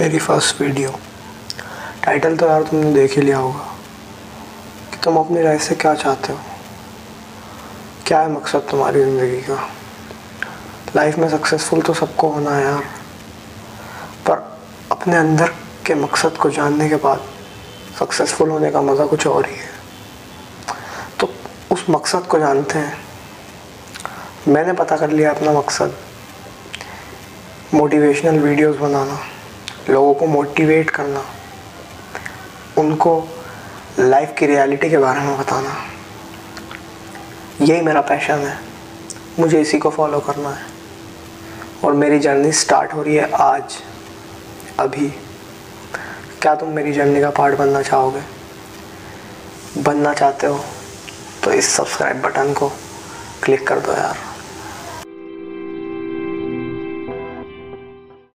मेरी first video title तो यार तुमने देख ही लिया होगा कि तुम अपनी लाइफ से क्या चाहते हो। क्या है मकसद तुम्हारी ज़िंदगी का? लाइफ में सक्सेसफुल तो सबको होना है यार। पर अपने अंदर के मकसद को जानने के बाद सक्सेसफुल होने का मज़ा कुछ और ही है। तो उस मकसद को जानते हैं। मैंने पता कर लिया अपना मकसद। मोटिवेशनल वीडियोस बनाना। लोगों को मोटिवेट करना, उनको लाइफ की रियलिटी के बारे में बताना। यही मेरा पैशन है। मुझे इसी को फॉलो करना है। और मेरी जर्नी स्टार्ट हो रही है आज, अभी। क्या तुम मेरी जर्नी का पार्ट बनना चाहोगे? बनना चाहते हो तो इस सब्सक्राइब बटन को क्लिक कर दो यार।